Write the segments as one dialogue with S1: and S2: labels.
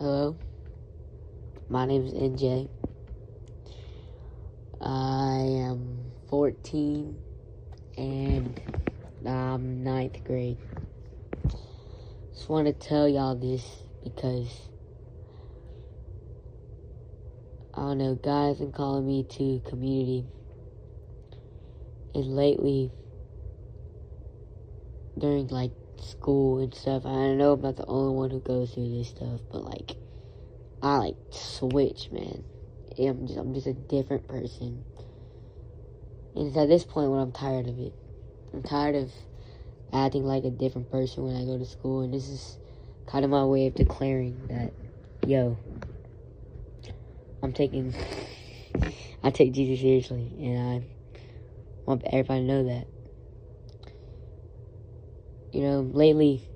S1: Hello. My name is NJ. I am 14 and I'm ninth grade. Just want to tell y'all this because I don't know, has been calling me to community. And lately, during like school and stuff, I know I'm not the only one who goes through this stuff, but like, I like switch, man. I'm just, I'm just a different person. And it's at this point when I'm tired of it. I'm tired of acting like a different person when I go to school, and this is kind of my way of declaring that, yo, I'm taking, I take Jesus seriously, and I want everybody to know that. You know, lately,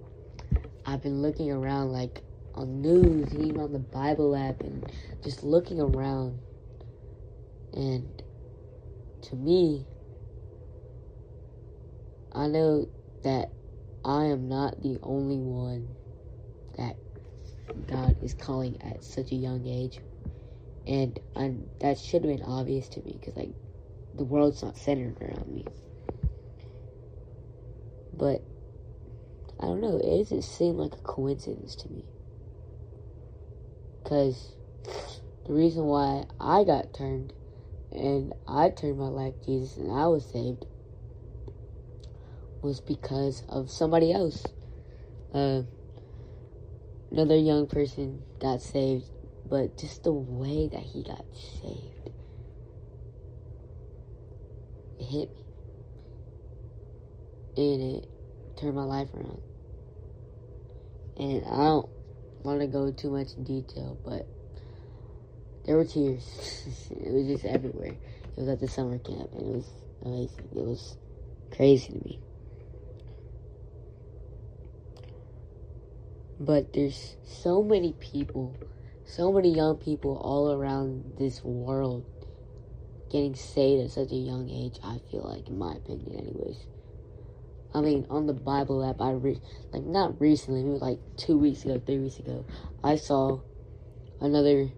S1: I've been looking around like on news even on the Bible app and just looking around. And to me, I know that I am not the only one that God is calling at such a young age. And i that should have been obvious to me because, like, the world's not centered around me. But, I don't know, it doesn't seem like a coincidence to me. Because the reason why I got turned and I turned my life to Jesus and I was saved was because of somebody else. Uh, another young person got saved, but just the way that he got saved, it hit me. And it turned my life around. And I don't want to go too much in detail, but there were tears. it was just everywhere. It was at the summer camp, and it was amazing. It was crazy to me. But there's so many people, so many young people all around this world getting saved at such a young age, I feel like, in my opinion, anyways. I mean, on the Bible app, I re- like not recently, maybe like two weeks ago, three weeks ago, I saw another,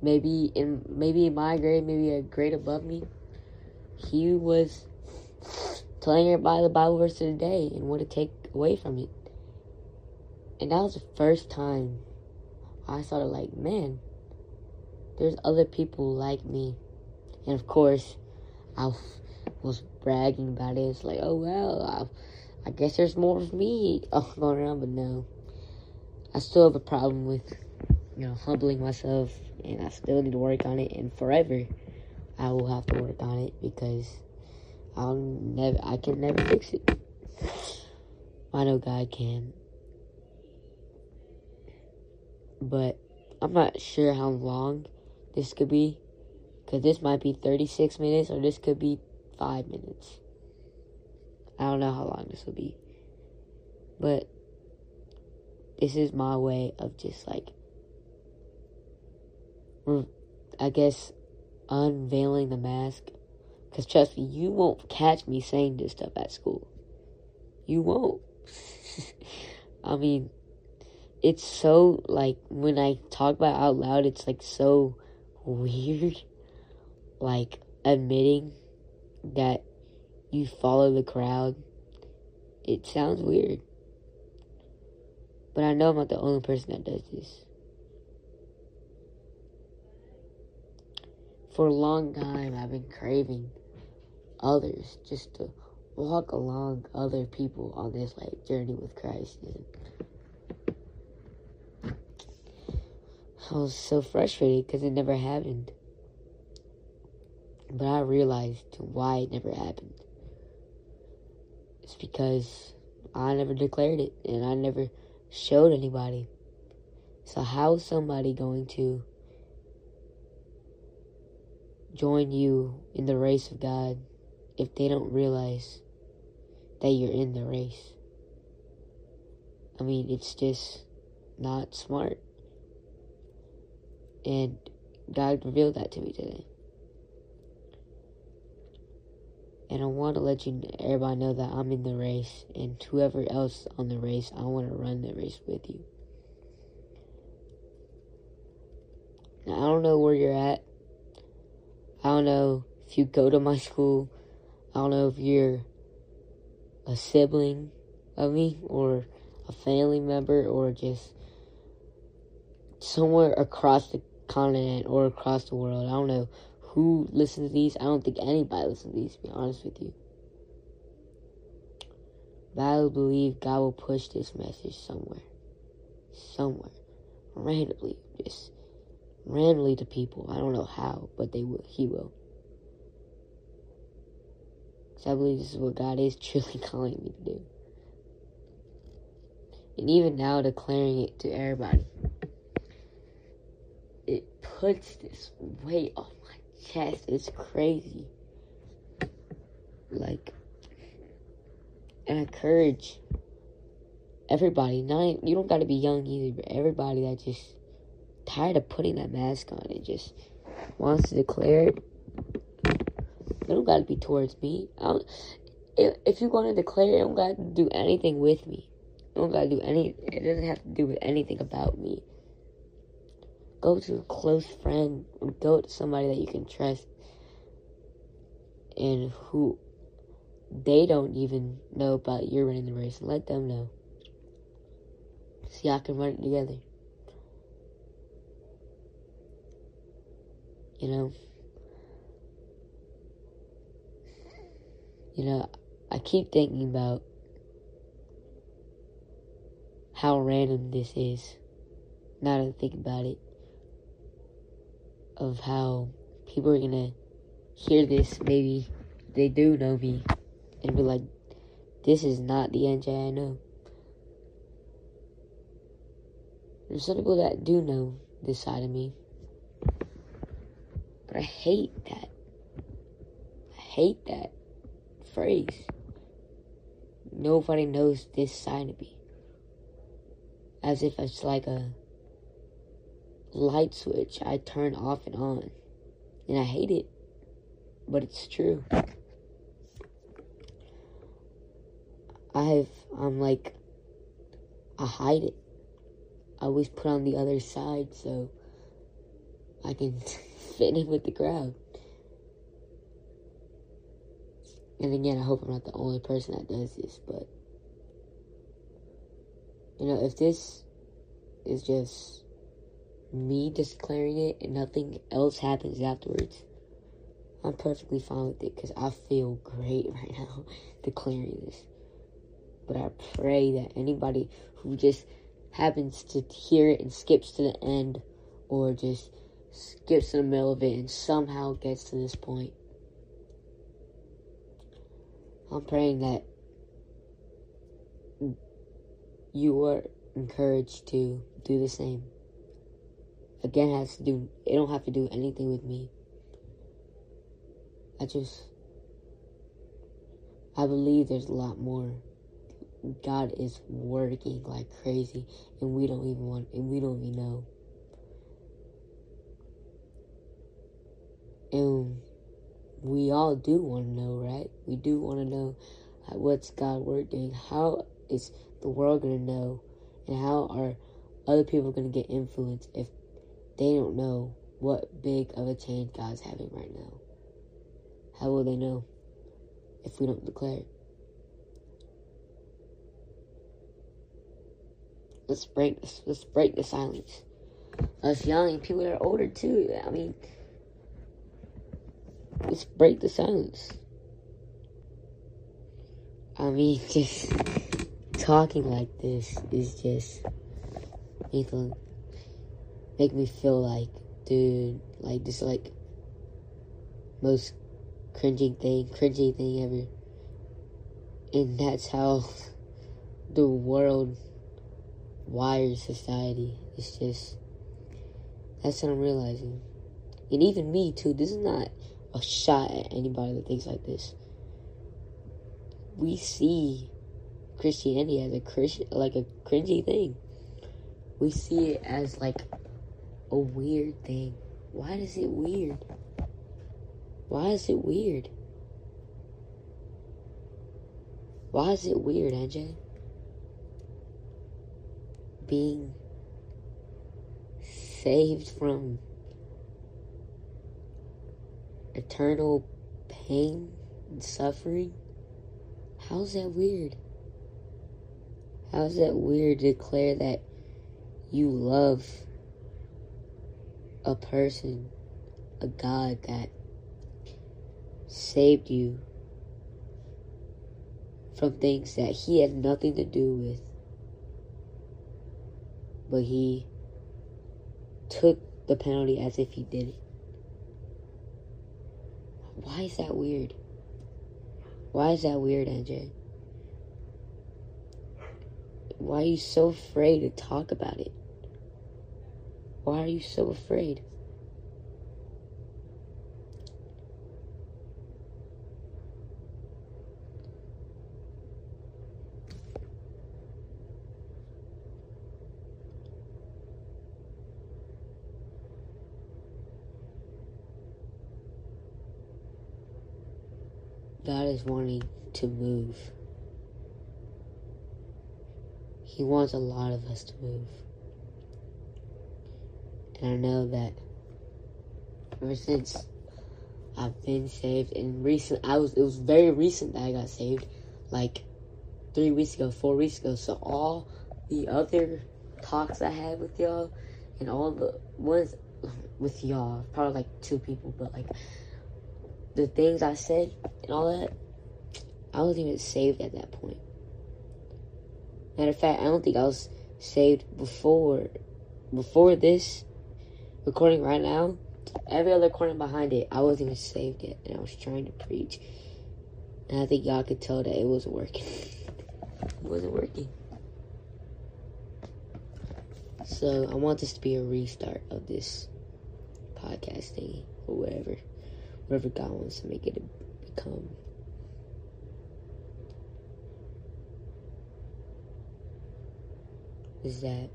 S1: maybe in maybe in my grade, maybe a grade above me. He was telling everybody the Bible verse of the day and what to take away from it, and that was the first time I started like, man, there's other people like me, and of course, I was bragging about it. It's like, oh well, I, I guess there's more of me oh, going around, but no. I still have a problem with, you know, humbling myself, and I still need to work on it. And forever, I will have to work on it because I'll never, I can never fix it. I know God can, but I'm not sure how long this could be because this might be 36 minutes or this could be five minutes. I don't know how long this will be. But this is my way of just like, mm, I guess, unveiling the mask. Because trust me, you won't catch me saying this stuff at school. You won't. I mean, it's so, like, when I talk about out loud, it's like so weird. Like, admitting that you follow the crowd. It sounds weird. But I know I'm not the only person that does this. For a long time, I've been craving others just to walk along other people on this like journey with Christ. And I was so frustrated because it never happened. But I realized why it never happened. It's because I never declared it and I never showed anybody. So, how is somebody going to join you in the race of God if they don't realize that you're in the race? I mean, it's just not smart. And God revealed that to me today. And I want to let you everybody know that I'm in the race, and whoever else on the race, I want to run the race with you. Now, I don't know where you're at. I don't know if you go to my school. I don't know if you're a sibling of me or a family member or just somewhere across the continent or across the world. I don't know who listens to these. I don't think anybody listens to these, to be honest with you. But I believe God will push this message somewhere. Somewhere. Randomly. Just randomly to people. I don't know how, but they will. He will. Because I believe this is what God is truly calling me to do. And even now, declaring it to everybody. It puts this weight off my chest. is crazy. Like, and encourage everybody. Not you don't got to be young either, but everybody that just tired of putting that mask on and just wants to declare it. It don't got to be towards me. if, if going to declare it, don't got to do anything with me. You don't got to do any. It doesn't have to do with anything about me. Go to a close friend. Go to somebody that you can trust, and who they don't even know about you're running the race. and Let them know. See, I can run it together. You know? You know, I keep thinking about how random this is. Now that I think about it. Of how people are gonna hear this, maybe they do know me, and be like, this is not the NJ I know. There's some people that do know this side of me. But I hate that. I hate that phrase. Nobody knows this side of me. As if it's like a light switch I turn off and on. And I hate it. But it's true. I've, I'm like, I hide it. I always put on the other side so I can fit in with the crowd. And again, I hope I'm not the only person that does this, but you know, if this is just me declaring it and nothing else happens afterwards, I'm perfectly fine with it because I feel great right now declaring this. But I pray that anybody who just happens to hear it and skips to the end or just skips in the middle of it and somehow gets to this point. I'm praying that you are encouraged to do the same. Again, has to do. It don't have to do anything with me. I just, I believe there's a lot more God is working like crazy, and we don't even want, and we don't even know. And we all do want to know, right? We do want to know what's God working. How is the world to know? And how are other people to get influenced if they don't know what big of a change God's having right now? How will they know if we don't declare? Let's break this. Let's break the silence. Us young people that are older too. I mean, let's break the silence. I mean, just talking like this is just make make me feel like, dude, like this, like most cringing thing, cringy thing ever. And that's how the world wired society. It's just that's what I'm realizing. And even me too, this is not a shot at anybody that thinks like this. We see Christianity as a Christian like a cringy thing. We see it as like a weird thing. Why is it weird? Why is it weird? Why is it weird, NJ? being saved from eternal pain and suffering. How's that weird? How's that weird to declare that you love a person, a God that saved you from things that he had nothing to do with. But he took the penalty as if he did it. Why is that weird? Why is that weird, NJ? Why are you so afraid to talk about it? Why are you so afraid? God is wanting to move. He wants a lot of us to move. And I know that ever since I've been saved and recent I was it was very recent that I got saved. Like three weeks ago, four weeks ago. So all the other talks I had with y'all and all the ones with y'all, probably like two people, but like the things I said and all that, I wasn't even saved at that point. Matter of fact, I don't think I was saved before before this recording right now. Every other recording behind it, I wasn't even saved yet, and I was trying to preach. And I think y'all could tell that it wasn't working. it wasn't working. So I want this to be a restart of this podcast or whatever whatever God wants to make it become. Is that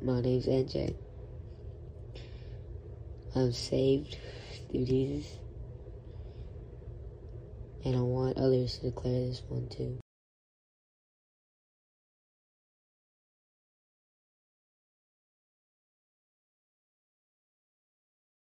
S1: my name's NJ. I'm saved through Jesus. And I want others to declare this one too.